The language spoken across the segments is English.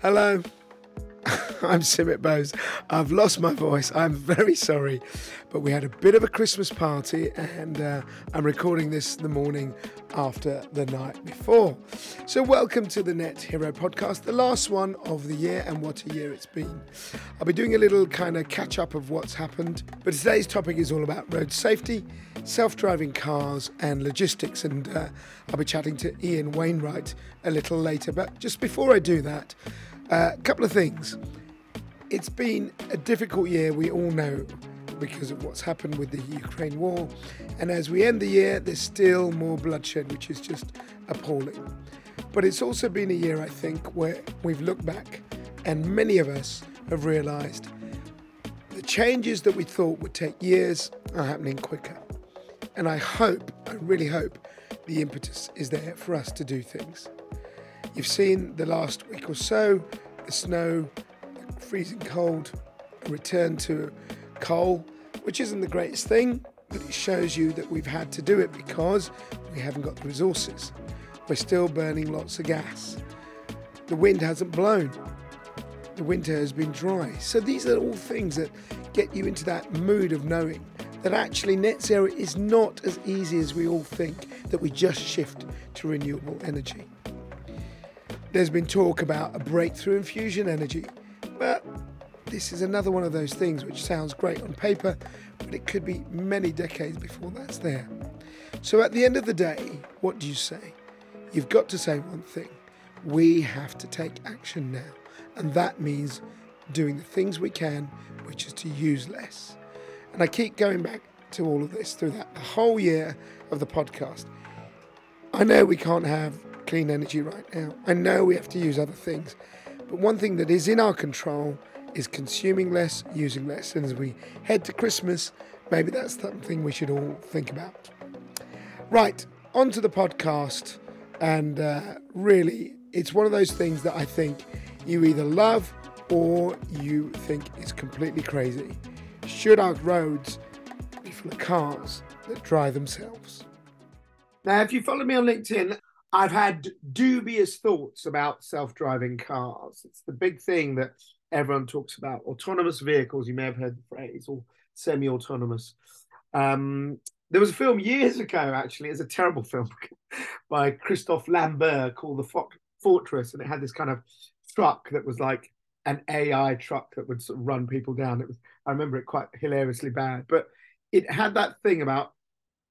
Hello. I'm Sumit Bose. I've lost my voice. I'm very sorry. But we had a bit of a Christmas party and uh, I'm recording this the morning after the night before. So, welcome to the Net Hero podcast, the last one of the year, and what a year it's been. I'll be doing a little kind of catch up of what's happened. But today's topic is all about road safety, self driving cars, and logistics. And uh, I'll be chatting to Ian Wainwright a little later. But just before I do that, a uh, couple of things. It's been a difficult year, we all know, because of what's happened with the Ukraine war. And as we end the year, there's still more bloodshed, which is just appalling. But it's also been a year, I think, where we've looked back and many of us have realised the changes that we thought would take years are happening quicker. And I hope, I really hope, the impetus is there for us to do things. You've seen the last week or so the snow, freezing cold, a return to coal, which isn't the greatest thing, but it shows you that we've had to do it because we haven't got the resources. We're still burning lots of gas. The wind hasn't blown. The winter has been dry. So these are all things that get you into that mood of knowing that actually net zero is not as easy as we all think, that we just shift to renewable energy. There's been talk about a breakthrough in fusion energy, but this is another one of those things which sounds great on paper, but it could be many decades before that's there. So at the end of the day, what do you say? You've got to say one thing we have to take action now, and that means doing the things we can, which is to use less. And I keep going back to all of this through that the whole year of the podcast. I know we can't have clean energy right now. I know we have to use other things, but one thing that is in our control is consuming less, using less. And as we head to Christmas, maybe that's something we should all think about. Right, on to the podcast. And uh, really, it's one of those things that I think you either love or you think is completely crazy. Should our roads be full of cars that drive themselves? Now, if you follow me on LinkedIn, I've had dubious thoughts about self driving cars. It's the big thing that everyone talks about. Autonomous vehicles, you may have heard the phrase, or semi autonomous. Um, there was a film years ago, actually, it's a terrible film by Christophe Lambert called The Fortress, and it had this kind of truck that was like an AI truck that would sort of run people down. It was, I remember it quite hilariously bad, but it had that thing about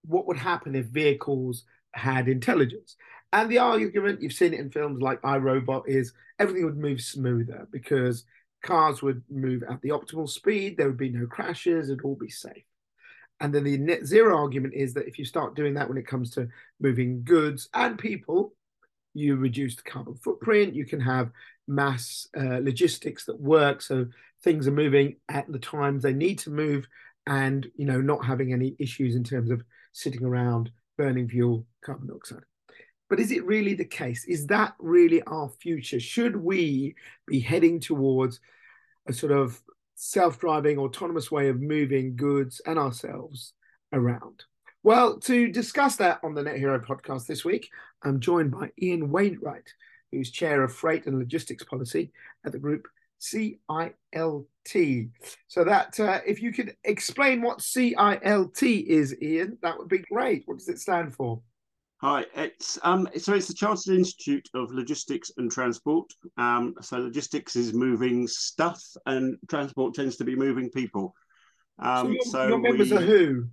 what would happen if vehicles had intelligence. And the argument, you've seen it in films like iRobot, is everything would move smoother because cars would move at the optimal speed, there would be no crashes, it'd all be safe. And then the net zero argument is that if you start doing that when it comes to moving goods and people, you reduce the carbon footprint, you can have mass uh, logistics that work. So things are moving at the times they need to move and, you know, not having any issues in terms of sitting around burning fuel, carbon dioxide. But is it really the case? Is that really our future? Should we be heading towards a sort of self driving, autonomous way of moving goods and ourselves around? Well, to discuss that on the Net Hero podcast this week, I'm joined by Ian Wainwright, who's chair of freight and logistics policy at the group CILT. So that uh, if you could explain what CILT is, Ian, that would be great. What does it stand for? Hi, it's um, so it's the Chartered Institute of Logistics and Transport. Um, so logistics is moving stuff, and transport tends to be moving people. Um, so, so your members we, are who?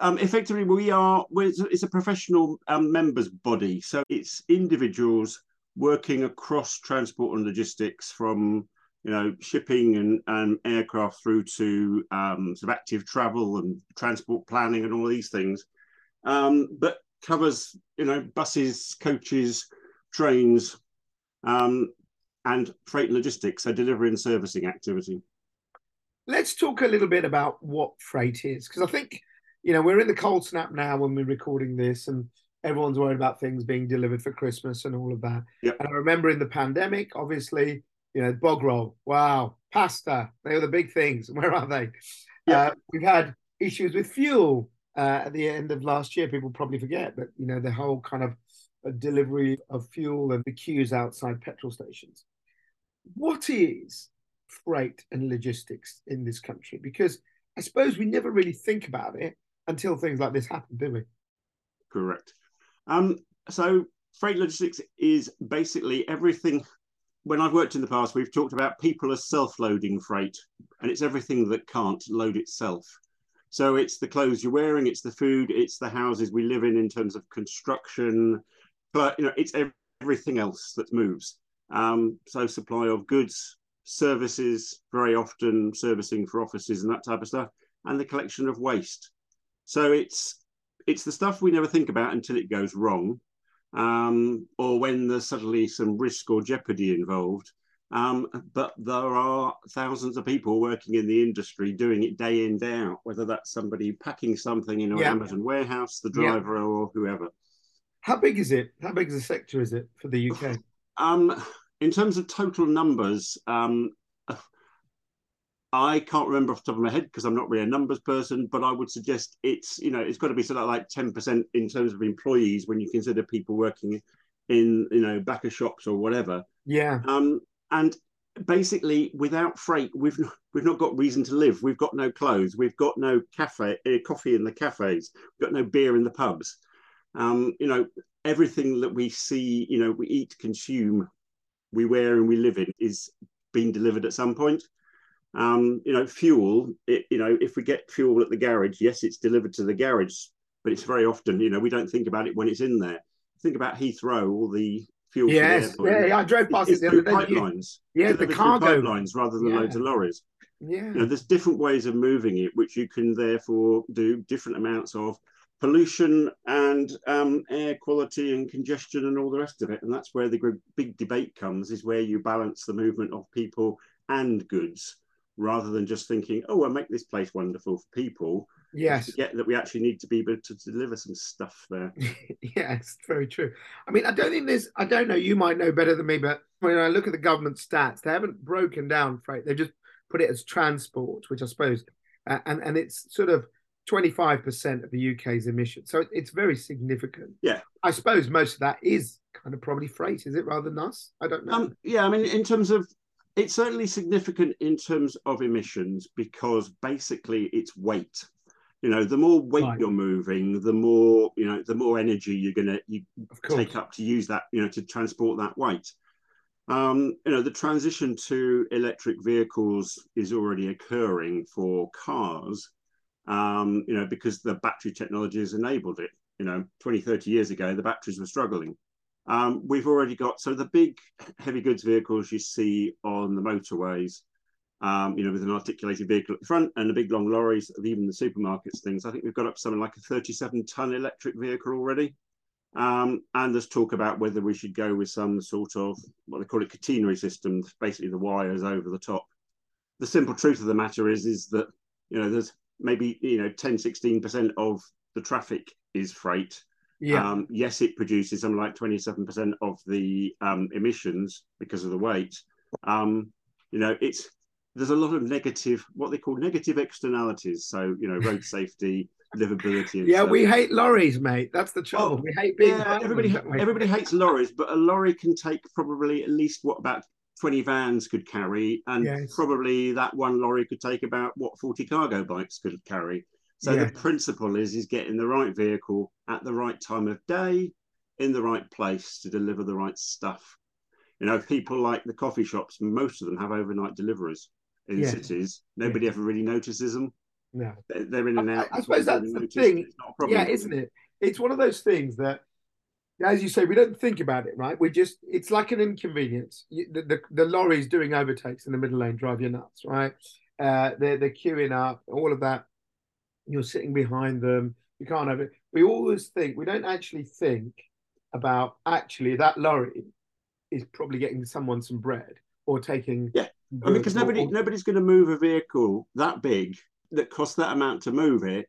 Um, effectively, we are. It's a professional um, members body, so it's individuals working across transport and logistics from you know shipping and, and aircraft through to um, sort of active travel and transport planning and all these things. Um, but covers you know buses, coaches, trains, um, and freight logistics, so delivery and servicing activity. Let's talk a little bit about what freight is, because I think you know we're in the cold snap now when we're recording this, and everyone's worried about things being delivered for Christmas and all of that. Yep. And I remember in the pandemic, obviously, you know, bog roll, wow, pasta, they were the big things. Where are they? Yeah. Uh, we've had issues with fuel uh, at the end of last year. People probably forget, but you know the whole kind of uh, delivery of fuel and the queues outside petrol stations. what is freight and logistics in this country? Because I suppose we never really think about it until things like this happen, do we? Correct. Um, so freight logistics is basically everything. When I've worked in the past, we've talked about people as self-loading freight, and it's everything that can't load itself. So it's the clothes you're wearing, it's the food, it's the houses we live in in terms of construction, but you know, it's everything else that moves. Um, so supply of goods, services, very often servicing for offices and that type of stuff, and the collection of waste. So it's it's the stuff we never think about until it goes wrong, um, or when there's suddenly some risk or jeopardy involved. Um, but there are thousands of people working in the industry doing it day in, day out, whether that's somebody packing something in an yeah. Amazon warehouse, the driver, yeah. or whoever. How big is it? How big is the sector is it for the UK? Um, in terms of total numbers, um, I can't remember off the top of my head because I'm not really a numbers person, but I would suggest it's you know it's got to be sort of like 10% in terms of employees when you consider people working in you know back of shops or whatever. Yeah. Um, and basically, without freight, we've not, we've not got reason to live. We've got no clothes. We've got no cafe uh, coffee in the cafes. We've got no beer in the pubs. Um, you know everything that we see, you know, we eat, consume, we wear, and we live in is being delivered at some point. Um, you know, fuel, it, you know, if we get fuel at the garage, yes, it's delivered to the garage, but it's very often, you know, we don't think about it when it's in there. Think about Heathrow, all the fuel. Yes, yeah, yeah, I drove past it the other day. Pipelines. Yeah, the cargo pipelines rather than yeah. loads of lorries. Yeah. You know, there's different ways of moving it, which you can therefore do different amounts of pollution and um, air quality and congestion and all the rest of it. And that's where the big debate comes: is where you balance the movement of people and goods rather than just thinking, oh, I'll make this place wonderful for people. Yes. Forget that we actually need to be able to deliver some stuff there. yes, very true. I mean, I don't think there's, I don't know, you might know better than me, but when I look at the government stats, they haven't broken down freight. They've just put it as transport, which I suppose, uh, and, and it's sort of 25% of the UK's emissions. So it's very significant. Yeah. I suppose most of that is kind of probably freight, is it, rather than us? I don't know. Um, yeah, I mean, in terms of it's certainly significant in terms of emissions because basically it's weight. You know, the more weight right. you're moving, the more you know, the more energy you're going to you take up to use that, you know, to transport that weight. Um, you know, the transition to electric vehicles is already occurring for cars. Um, you know, because the battery technology has enabled it. You know, 20, 30 years ago, the batteries were struggling. Um, we've already got so the big heavy goods vehicles you see on the motorways, um, you know, with an articulated vehicle at the front and the big long lorries of even the supermarkets things. I think we've got up something like a 37 ton electric vehicle already. Um, and there's talk about whether we should go with some sort of what they call it catenary system, basically the wires over the top. The simple truth of the matter is, is that you know there's maybe you know 10, 16 percent of the traffic is freight, yeah. Um, yes, it produces something like 27% of the um, emissions because of the weight. Um, you know, it's there's a lot of negative, what they call negative externalities. So, you know, road safety, livability. yeah, stuff. we hate lorries, mate. That's the trouble. Oh, we hate being. Yeah, everybody, everybody hates lorries, but a lorry can take probably at least what about 20 vans could carry, and yes. probably that one lorry could take about what 40 cargo bikes could carry. So yeah. the principle is is getting the right vehicle at the right time of day, in the right place to deliver the right stuff. You know, people like the coffee shops, most of them have overnight deliveries in yeah. cities. Nobody yeah. ever really notices them. No, they're, they're in and out. I, I suppose that's the thing. Yeah, isn't it? It's one of those things that, as you say, we don't think about it, right? We just, it's like an inconvenience. the, the, the lorries doing overtakes in the middle lane drive you nuts, right? Uh, they're, they're queuing up, all of that you're sitting behind them. You can't have it. We always think we don't actually think about actually that lorry is probably getting someone some bread or taking yeah because nobody or, nobody's going to move a vehicle that big that costs that amount to move it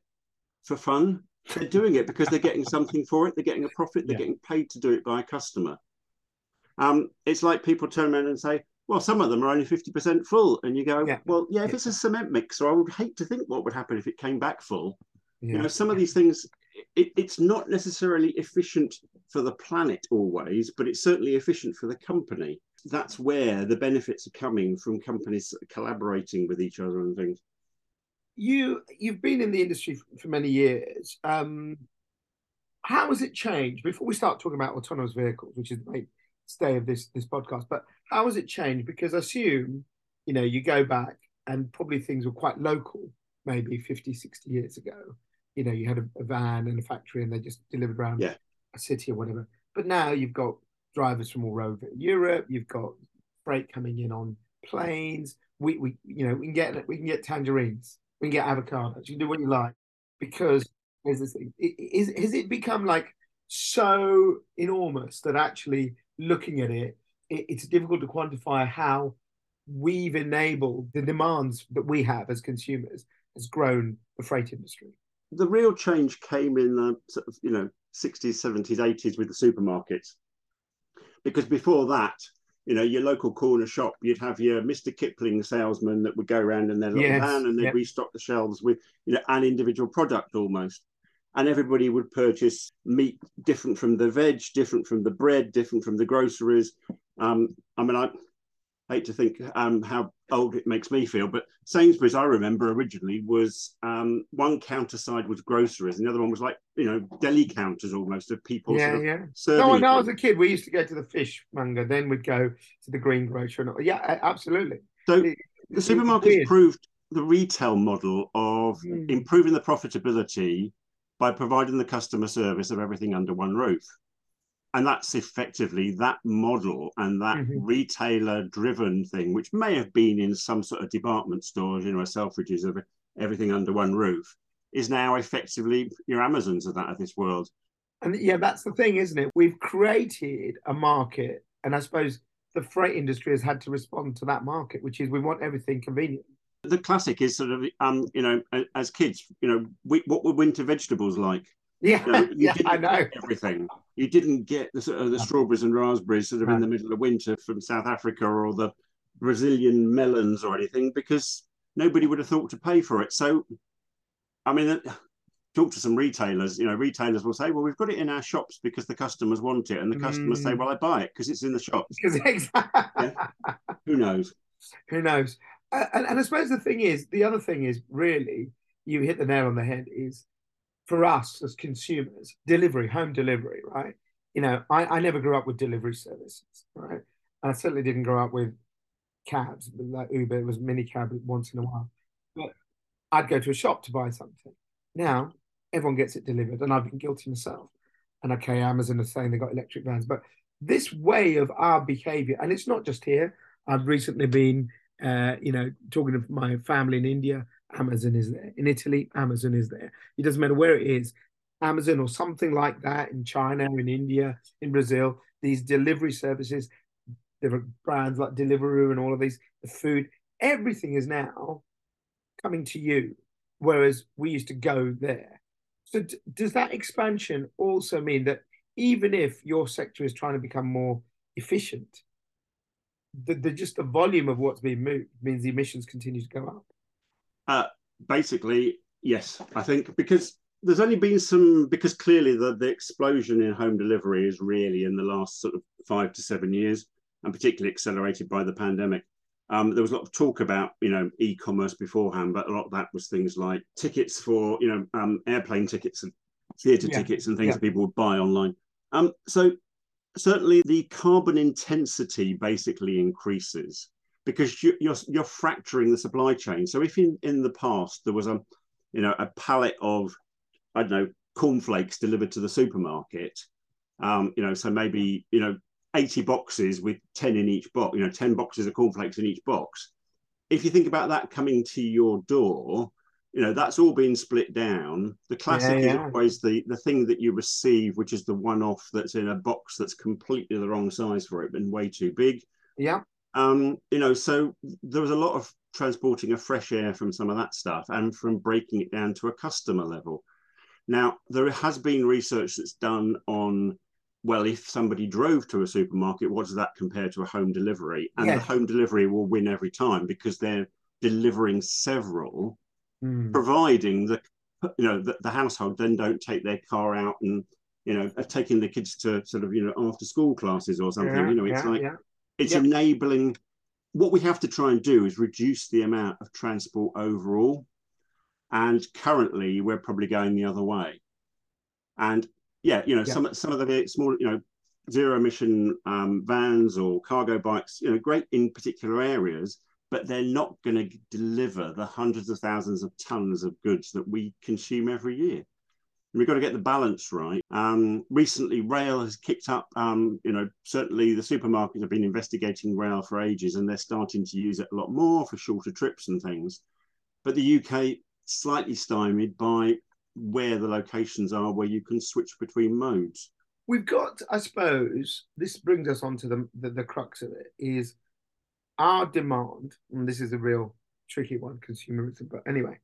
for fun they're doing it because they're getting something for it they're getting a profit they're yeah. getting paid to do it by a customer um, it's like people turn around and say well, some of them are only 50% full. And you go, yeah. well, yeah, if it's a cement mixer, I would hate to think what would happen if it came back full. Yeah. You know, some of these things, it, it's not necessarily efficient for the planet always, but it's certainly efficient for the company. that's where the benefits are coming from companies collaborating with each other and things. You you've been in the industry for many years. Um, how has it changed? Before we start talking about autonomous vehicles, which is the mainstay of this this podcast, but how has it changed? Because I assume, you know, you go back and probably things were quite local, maybe 50, 60 years ago. You know, you had a, a van and a factory and they just delivered around yeah. a city or whatever. But now you've got drivers from all over Europe. You've got freight coming in on planes. We, we you know, we can get we can get tangerines. We can get avocados. You can do what you like because there's this thing. Is has it become like so enormous that actually looking at it, it, it's difficult to quantify how we've enabled the demands that we have as consumers has grown the freight industry. The real change came in the sort of, you know 60s, 70s, 80s with the supermarkets because before that, you know, your local corner shop, you'd have your Mr. Kipling salesman that would go around in their little yes, van and they'd yep. restock the shelves with, you know, an individual product almost. And everybody would purchase meat different from the veg, different from the bread, different from the groceries. Um, I mean, I, hate to think um, how old it makes me feel, but Sainsbury's, I remember originally was um, one counter side was groceries, and the other one was like you know deli counters almost of people. Yeah, sort of yeah. No, when I was a kid, we used to go to the fishmonger, then we'd go to the greengrocer, and yeah, absolutely. So it, the supermarkets proved the retail model of mm. improving the profitability by providing the customer service of everything under one roof. And that's effectively that model and that mm-hmm. retailer driven thing which may have been in some sort of department stores you know selfridges of everything under one roof is now effectively your amazons of that of this world. And yeah that's the thing isn't it? We've created a market and i suppose the freight industry has had to respond to that market which is we want everything convenient the classic is sort of um you know as kids you know we, what were winter vegetables like yeah, you know, you yeah, I know everything. You didn't get the sort of the strawberries and raspberries sort of in the middle of winter from South Africa or the Brazilian melons or anything because nobody would have thought to pay for it. So, I mean, uh, talk to some retailers. You know, retailers will say, "Well, we've got it in our shops because the customers want it," and the customers mm. say, "Well, I buy it because it's in the shops." Exactly. Yeah? Who knows? Who knows? And, and I suppose the thing is, the other thing is really, you hit the nail on the head. Is for us as consumers, delivery, home delivery, right? You know, I, I never grew up with delivery services, right? I certainly didn't grow up with cabs, like Uber, it was minicab once in a while. But I'd go to a shop to buy something. Now, everyone gets it delivered, and I've been guilty myself. And okay, Amazon is saying they got electric vans, but this way of our behavior, and it's not just here. I've recently been, uh, you know, talking to my family in India, Amazon is there. In Italy, Amazon is there. It doesn't matter where it is, Amazon or something like that in China, in India, in Brazil, these delivery services, are brands like Deliveroo and all of these, the food, everything is now coming to you, whereas we used to go there. So, d- does that expansion also mean that even if your sector is trying to become more efficient, the, the just the volume of what's being moved means the emissions continue to go up? Uh, basically, yes. I think because there's only been some because clearly the the explosion in home delivery is really in the last sort of five to seven years, and particularly accelerated by the pandemic. Um, there was a lot of talk about you know e-commerce beforehand, but a lot of that was things like tickets for you know um, airplane tickets and theatre yeah. tickets and things yeah. that people would buy online. Um, so certainly the carbon intensity basically increases because you, are you're, you're fracturing the supply chain. So if in, in the past there was a you know a pallet of I don't know cornflakes delivered to the supermarket, um, you know, so maybe you know 80 boxes with 10 in each box, you know, 10 boxes of cornflakes in each box. If you think about that coming to your door, you know, that's all been split down. The classic yeah, yeah. is always the, the thing that you receive, which is the one off that's in a box that's completely the wrong size for it and way too big. Yeah. Um, you know, so there was a lot of transporting of fresh air from some of that stuff and from breaking it down to a customer level. Now, there has been research that's done on, well, if somebody drove to a supermarket, what does that compare to a home delivery? And the home delivery will win every time because they're delivering several, mm. providing the you know the, the household then don't take their car out and you know taking the kids to sort of you know after school classes or something. Yeah, you know, it's yeah, like yeah It's Yep. enabling. What we have to try and do is reduce the amount of transport overall, and currently we're probably going the other way. And yeah, you know, some some of the small, you know, zero emission um, vans or cargo bikes, you know, great in particular areas, but they're not going to deliver the hundreds of thousands of tons of goods that we consume every year. And we've got to get the balance right. Um, recently, rail has kicked up. Um, you know, certainly the supermarkets have been investigating rail for ages, and they're starting to use it a lot more for shorter trips and things. But the UK slightly stymied by where the locations are where you can switch between modes. We've got, I suppose, this brings us on to the, the, the crux of it is our demand, and this is a real tricky one, consumerism, but anyway,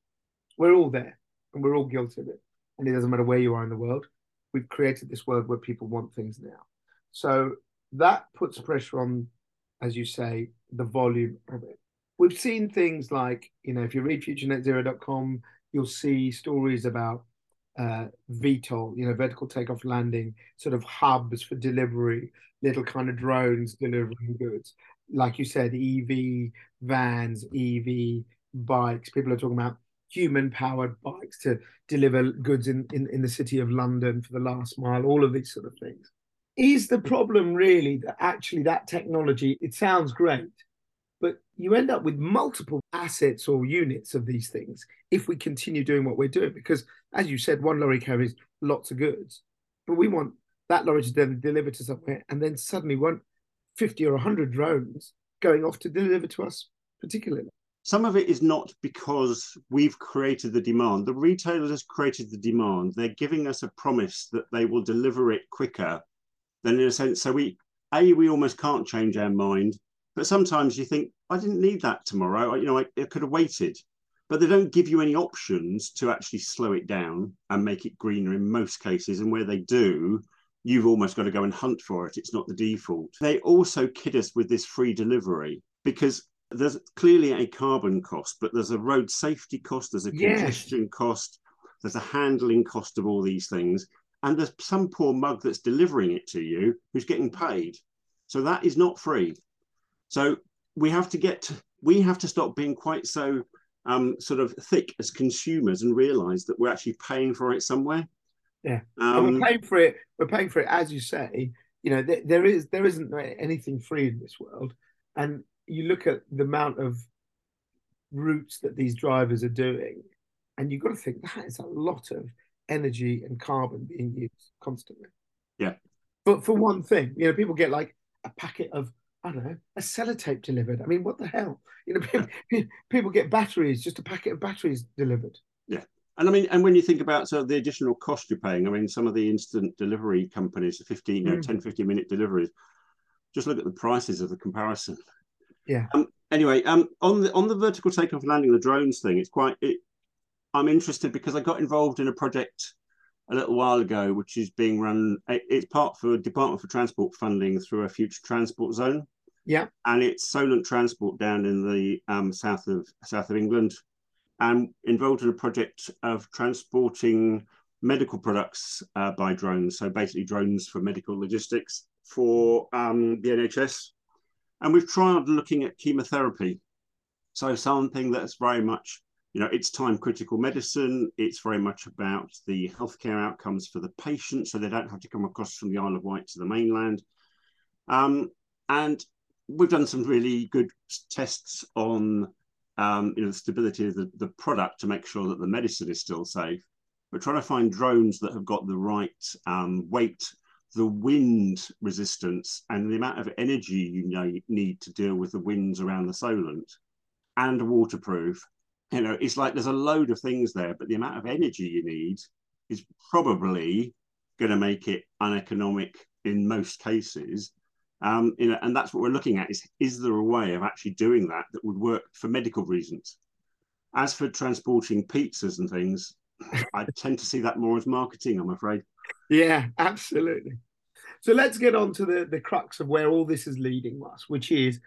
we're all there and we're all guilty of it. And it doesn't matter where you are in the world. We've created this world where people want things now. So that puts pressure on, as you say, the volume of it. We've seen things like, you know, if you read futurenetzero.com, you'll see stories about uh, VTOL, you know, vertical takeoff landing, sort of hubs for delivery, little kind of drones delivering goods. Like you said, EV vans, EV bikes. People are talking about human powered bikes to deliver goods in, in, in the city of London for the last mile, all of these sort of things. Is the problem really that actually that technology, it sounds great, but you end up with multiple assets or units of these things if we continue doing what we're doing. Because, as you said, one lorry carries lots of goods, but we want that lorry to then deliver to somewhere, and then suddenly want 50 or 100 drones going off to deliver to us, particularly. Some of it is not because we've created the demand. The retailers has created the demand. They're giving us a promise that they will deliver it quicker than in a sense. So we, A, we almost can't change our mind. But sometimes you think, I didn't need that tomorrow. You know, I, I could have waited. But they don't give you any options to actually slow it down and make it greener in most cases. And where they do, you've almost got to go and hunt for it. It's not the default. They also kid us with this free delivery because there's clearly a carbon cost, but there's a road safety cost, there's a congestion cost, there's a handling cost of all these things. And there's some poor mug that's delivering it to you who's getting paid. So that is not free. So we have to get to, we have to stop being quite so um, sort of thick as consumers and realize that we're actually paying for it somewhere. Yeah. And Um, we're paying for it. We're paying for it, as you say. You know, there, there is there isn't anything free in this world, and you look at the amount of routes that these drivers are doing, and you've got to think that is a lot of energy and carbon being used constantly. Yeah. But for one thing, you know, people get like a packet of I don't know a sellotape delivered. I mean, what the hell? You know, people, people get batteries, just a packet of batteries delivered. And I mean, and when you think about sort of the additional cost you're paying, I mean, some of the instant delivery companies, the 15, you know, Mm. 10, 15 minute deliveries, just look at the prices of the comparison. Yeah. Um, anyway, um, on the on the vertical takeoff and landing, the drones thing, it's quite. It, I'm interested because I got involved in a project a little while ago, which is being run. it- It's part for Department for Transport funding through a future transport zone. Yeah. And it's Solent Transport down in the um, south of south of England, and involved in a project of transporting medical products uh, by drones. So basically, drones for medical logistics for um, the NHS. And we've tried looking at chemotherapy. So something that's very much, you know, it's time critical medicine. It's very much about the healthcare outcomes for the patient, so they don't have to come across from the Isle of Wight to the mainland. Um, and we've done some really good tests on um, you know, the stability of the, the product to make sure that the medicine is still safe. We're trying to find drones that have got the right um, weight, the wind resistance, and the amount of energy you know, need to deal with the winds around the Solent, and waterproof. You know, it's like there's a load of things there, but the amount of energy you need is probably going to make it uneconomic in most cases. Um, you know, and that's what we're looking at: is is there a way of actually doing that that would work for medical reasons? As for transporting pizzas and things, I tend to see that more as marketing. I'm afraid. Yeah, absolutely. So let's get on to the, the crux of where all this is leading us, which is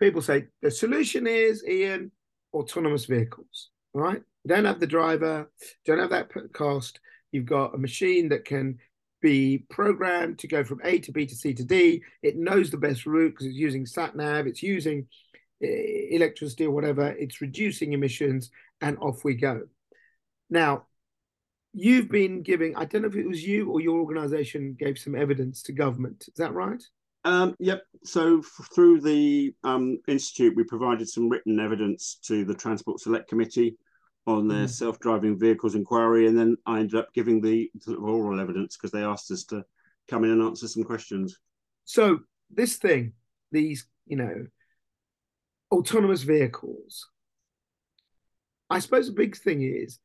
people say the solution is, Ian, autonomous vehicles, right? You don't have the driver, don't have that cost. You've got a machine that can be programmed to go from A to B to C to D. It knows the best route because it's using sat nav, it's using uh, electricity or whatever, it's reducing emissions, and off we go. Now, you've been giving, I don't know if it was you or your organization gave some evidence to government. Is that right? Um, yep. So through the um, institute, we provided some written evidence to the Transport Select Committee on their mm. self-driving vehicles inquiry, and then I ended up giving the sort of oral evidence because they asked us to come in and answer some questions. So this thing, these you know, autonomous vehicles. I suppose the big thing is,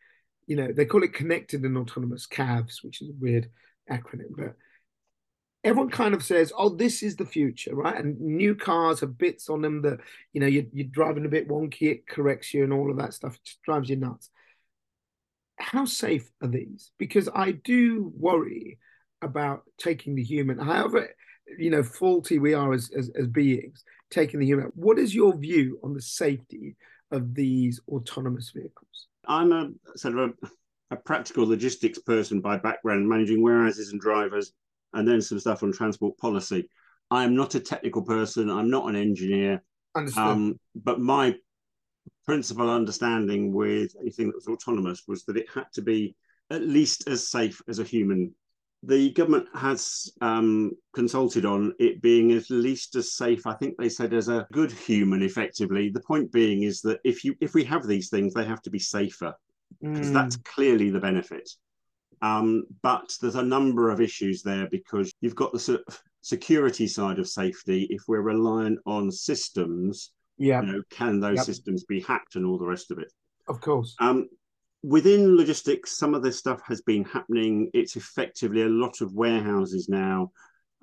you know, they call it connected and autonomous CAVs, which is a weird acronym, but everyone kind of says, "Oh, this is the future," right? And new cars have bits on them that you know you're, you're driving a bit wonky, it corrects you, and all of that stuff it drives you nuts. How safe are these? Because I do worry about taking the human, however you know faulty we are as, as, as beings, taking the human. What is your view on the safety of these autonomous vehicles? I'm a sort of a, a practical logistics person by background, managing warehouses and drivers and then some stuff on transport policy. I am not a technical person. I'm not an engineer. Um, but my principal understanding with anything that was autonomous was that it had to be at least as safe as a human. The government has um, consulted on it being at least as safe. I think they said as a good human, effectively. The point being is that if you if we have these things, they have to be safer because mm. that's clearly the benefit. Um, but there's a number of issues there because you've got the sort of security side of safety. If we're reliant on systems, yeah, you know, can those yep. systems be hacked and all the rest of it? Of course. Um, within logistics, some of this stuff has been happening. It's effectively a lot of warehouses now,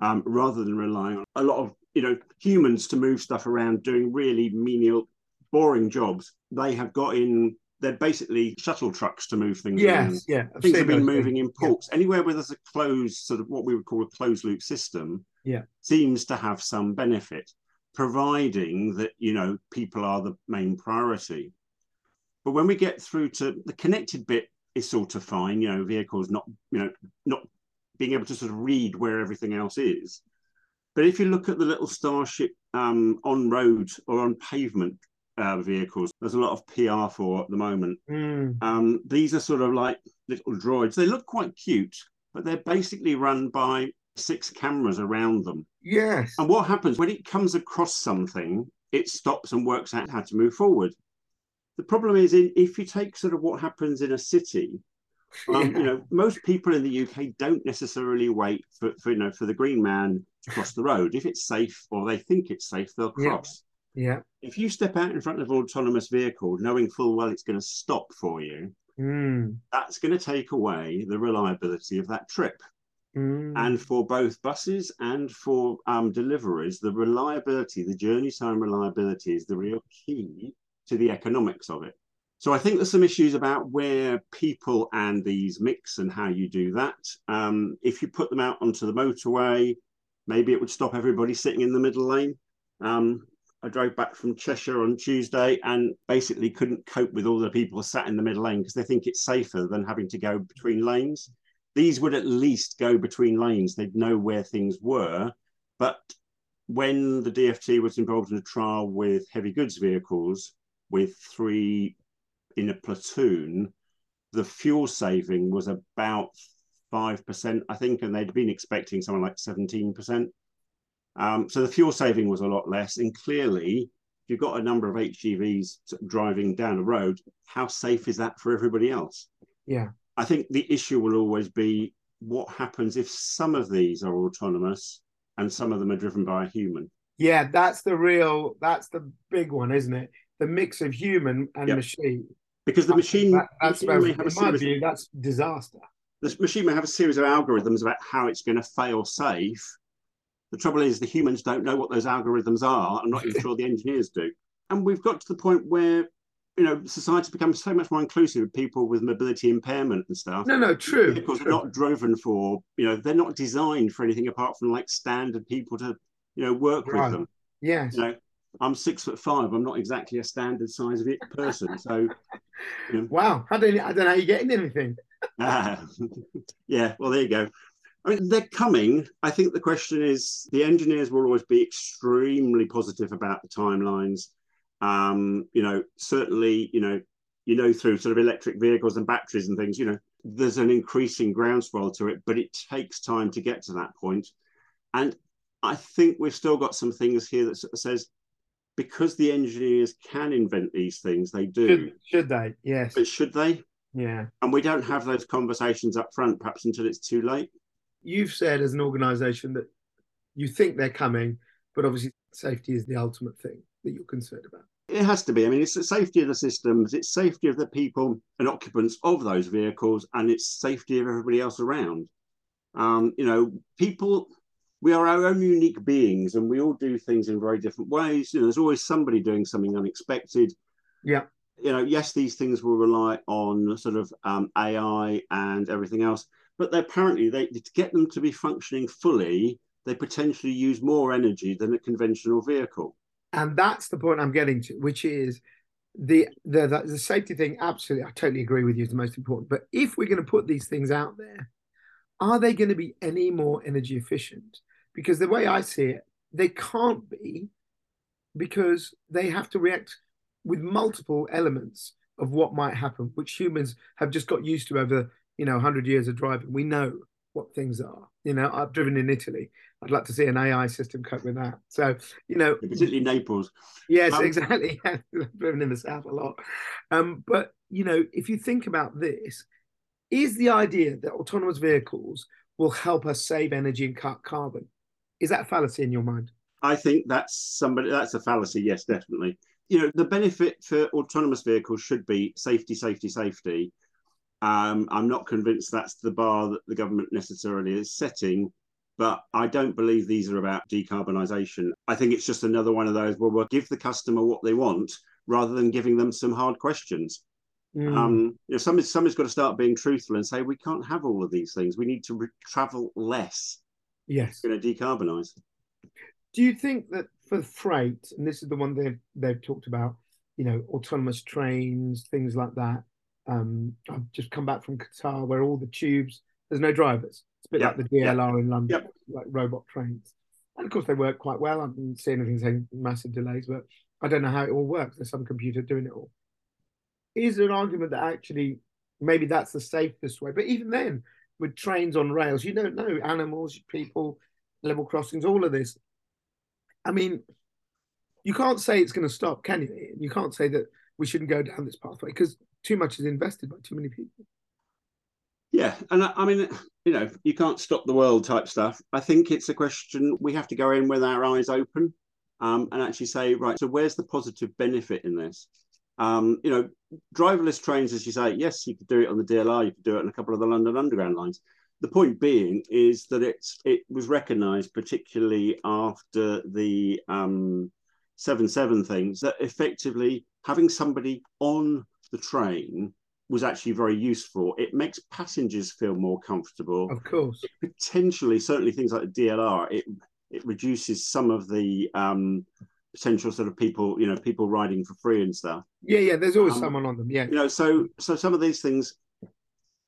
um, rather than relying on a lot of you know humans to move stuff around, doing really menial, boring jobs. They have got in they're basically shuttle trucks to move things. Yes, yeah. I've things have been moving things. in ports. Yeah. Anywhere where there's a closed sort of what we would call a closed loop system, yeah, seems to have some benefit, providing that you know people are the main priority. But when we get through to the connected bit, is sort of fine. You know, vehicles not you know not being able to sort of read where everything else is. But if you look at the little Starship um, on road or on pavement uh, vehicles. There's a lot of PR for at the moment. Mm. Um, these are sort of like little droids. They look quite cute, but they're basically run by six cameras around them. Yes. And what happens when it comes across something, it stops and works out how to move forward. The problem is, in, if you take sort of what happens in a city, um, yeah. you know, most people in the UK don't necessarily wait for, for, you know for the green man to cross the road. If it's safe or they think it's safe, they'll cross. Yeah. If you step out in front of an autonomous vehicle knowing full well it's going to stop for you, mm. that's going to take away the reliability of that trip. Mm. And for both buses and for um, deliveries, the reliability, the journey time reliability is the real key to the economics of it. So I think there's some issues about where people and these mix and how you do that. Um, if you put them out onto the motorway, maybe it would stop everybody sitting in the middle lane. Um, I drove back from Cheshire on Tuesday and basically couldn't cope with all the people sat in the middle lane because they think it's safer than having to go between lanes. These would at least go between lanes. They'd know where things were. But when the DFT was involved in a trial with heavy goods vehicles with three in a platoon, the fuel saving was about 5%, I think, and they'd been expecting something like 17%. Um, so the fuel saving was a lot less. And clearly, if you've got a number of HGVs driving down a road, how safe is that for everybody else? Yeah. I think the issue will always be what happens if some of these are autonomous and some of them are driven by a human. Yeah, that's the real, that's the big one, isn't it? The mix of human and yep. machine. Because the machine, that, that's about, in my view, that's disaster. The machine may have a series of algorithms about how it's going to fail safe, the trouble is, the humans don't know what those algorithms are. I'm not even sure the engineers do. And we've got to the point where, you know, society becomes so much more inclusive of people with mobility impairment and stuff. No, no, true. Because they're not driven for, you know, they're not designed for anything apart from like standard people to, you know, work right. with them. Yes. You know, I'm six foot five. I'm not exactly a standard size of it person. So, you know. wow, I don't, I don't know how you're getting anything. ah, yeah, well, there you go. I mean, they're coming. I think the question is the engineers will always be extremely positive about the timelines. Um, you know, certainly, you know, you know, through sort of electric vehicles and batteries and things, you know, there's an increasing groundswell to it, but it takes time to get to that point. And I think we've still got some things here that sort of says because the engineers can invent these things, they do. Should, should they? Yes. But should they? Yeah. And we don't have those conversations up front, perhaps until it's too late. You've said as an organisation that you think they're coming, but obviously safety is the ultimate thing that you're concerned about. It has to be. I mean, it's the safety of the systems, it's safety of the people and occupants of those vehicles, and it's safety of everybody else around. Um, you know, people we are our own unique beings and we all do things in very different ways. You know, there's always somebody doing something unexpected. Yeah. You know, yes, these things will rely on sort of um, AI and everything else, but apparently they to get them to be functioning fully, they potentially use more energy than a conventional vehicle. And that's the point I'm getting to, which is the the the, the safety thing. Absolutely, I totally agree with you. Is the most important. But if we're going to put these things out there, are they going to be any more energy efficient? because the way I see it, they can't be because they have to react with multiple elements of what might happen, which humans have just got used to over, you know, 100 years of driving. We know what things are. You know, I've driven in Italy. I'd like to see an AI system cope with that. So, you know, particularly Naples. Yes, um, exactly. I've driven in the south a lot. Um, but you know, if you think about this, is the idea that autonomous vehicles will help us save energy and cut carbon? Is that a fallacy in your mind? I think that's somebody that's a fallacy. Yes, definitely. You know, the benefit for autonomous vehicles should be safety, safety, safety. Um, I'm not convinced that's the bar that the government necessarily is setting, but I don't believe these are about decarbonisation. I think it's just another one of those where we'll give the customer what they want rather than giving them some hard questions. Mm. Um, you know, somebody, somebody's got to start being truthful and say we can't have all of these things. We need to re- travel less. Yes. Going to decarbonise. Do you think that for freight, and this is the one they've they've talked about, you know, autonomous trains, things like that. Um, I've just come back from Qatar where all the tubes, there's no drivers. It's a bit yep. like the DLR yep. in London, yep. like robot trains. And of course, they work quite well. I haven't seen anything saying massive delays, but I don't know how it all works. There's some computer doing it all. Is there an argument that actually maybe that's the safest way? But even then, with trains on rails. You don't know animals, people, level crossings, all of this. I mean, you can't say it's going to stop, can you? You can't say that we shouldn't go down this pathway because too much is invested by too many people. Yeah, and I, I mean, you know, you can't stop the world type stuff. I think it's a question we have to go in with our eyes open um, and actually say, right, so where's the positive benefit in this? Um, you know, driverless trains, as you say, yes, you could do it on the DLR, you could do it on a couple of the London Underground lines. The point being is that it's it was recognised, particularly after the um, seven seven things, that effectively having somebody on the train was actually very useful. It makes passengers feel more comfortable. Of course, it potentially, certainly things like the DLR, it it reduces some of the um, potential sort of people, you know, people riding for free and stuff. Yeah, yeah. There's always um, someone on them. Yeah. You know, so so some of these things.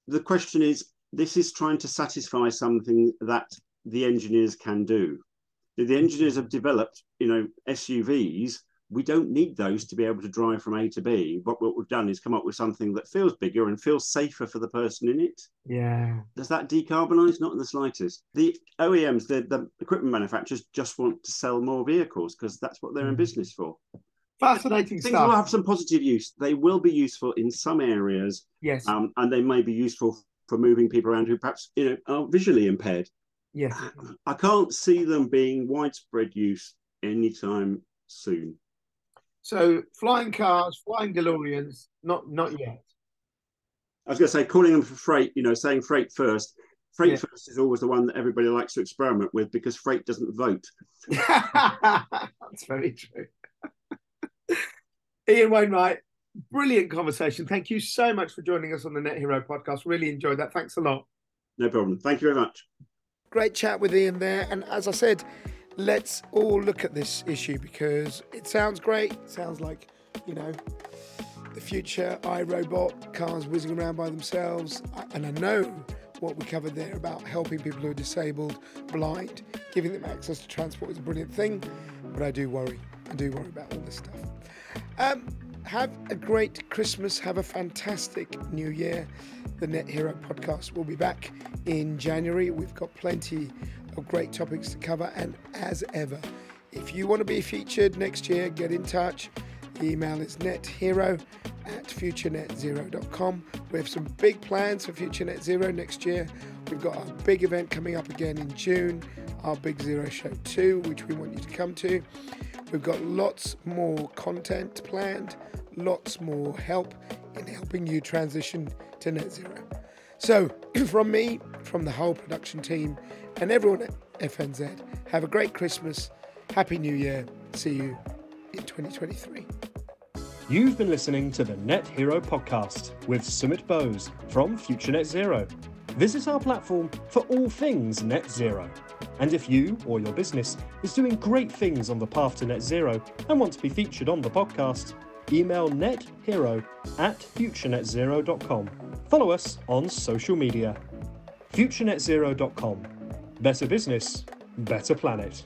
The question is, this is trying to satisfy something that the engineers can do. The engineers have developed, you know, SUVs we don't need those to be able to drive from A to B. But what we've done is come up with something that feels bigger and feels safer for the person in it. Yeah. Does that decarbonize? Not in the slightest. The OEMs, the, the equipment manufacturers, just want to sell more vehicles because that's what they're in mm. business for. Fascinating Things stuff. will have some positive use. They will be useful in some areas. Yes. Um, and they may be useful for moving people around who perhaps you know are visually impaired. Yes. I can't see them being widespread use anytime soon. So flying cars, flying DeLoreans, not not yet. I was going to say calling them for freight. You know, saying freight first. Freight yeah. first is always the one that everybody likes to experiment with because freight doesn't vote. That's very true. Ian Wainwright, brilliant conversation. Thank you so much for joining us on the Net Hero podcast. Really enjoyed that. Thanks a lot. No problem. Thank you very much. Great chat with Ian there. And as I said, let's all look at this issue because it sounds great. It sounds like, you know, the future iRobot, cars whizzing around by themselves. And I know what we covered there about helping people who are disabled, blind, giving them access to transport is a brilliant thing. But I do worry. I do worry about all this stuff. Um, have a great Christmas. Have a fantastic New Year. The Net Hero podcast will be back in January. We've got plenty of great topics to cover, and as ever, if you want to be featured next year, get in touch. The email is nethero at futurenetzero.com. We have some big plans for Future Net Zero next year. We've got a big event coming up again in June, our Big Zero Show 2, which we want you to come to. We've got lots more content planned, lots more help in helping you transition to net zero. So, from me, from the whole production team, and everyone at FNZ, have a great Christmas, Happy New Year, see you in 2023. You've been listening to the Net Hero podcast with Sumit Bose from Future Net Zero. Visit our platform for all things net zero. And if you or your business is doing great things on the path to net zero and want to be featured on the podcast, email nethero at futurenetzero.com. Follow us on social media. futurenetzero.com. Better business, better planet.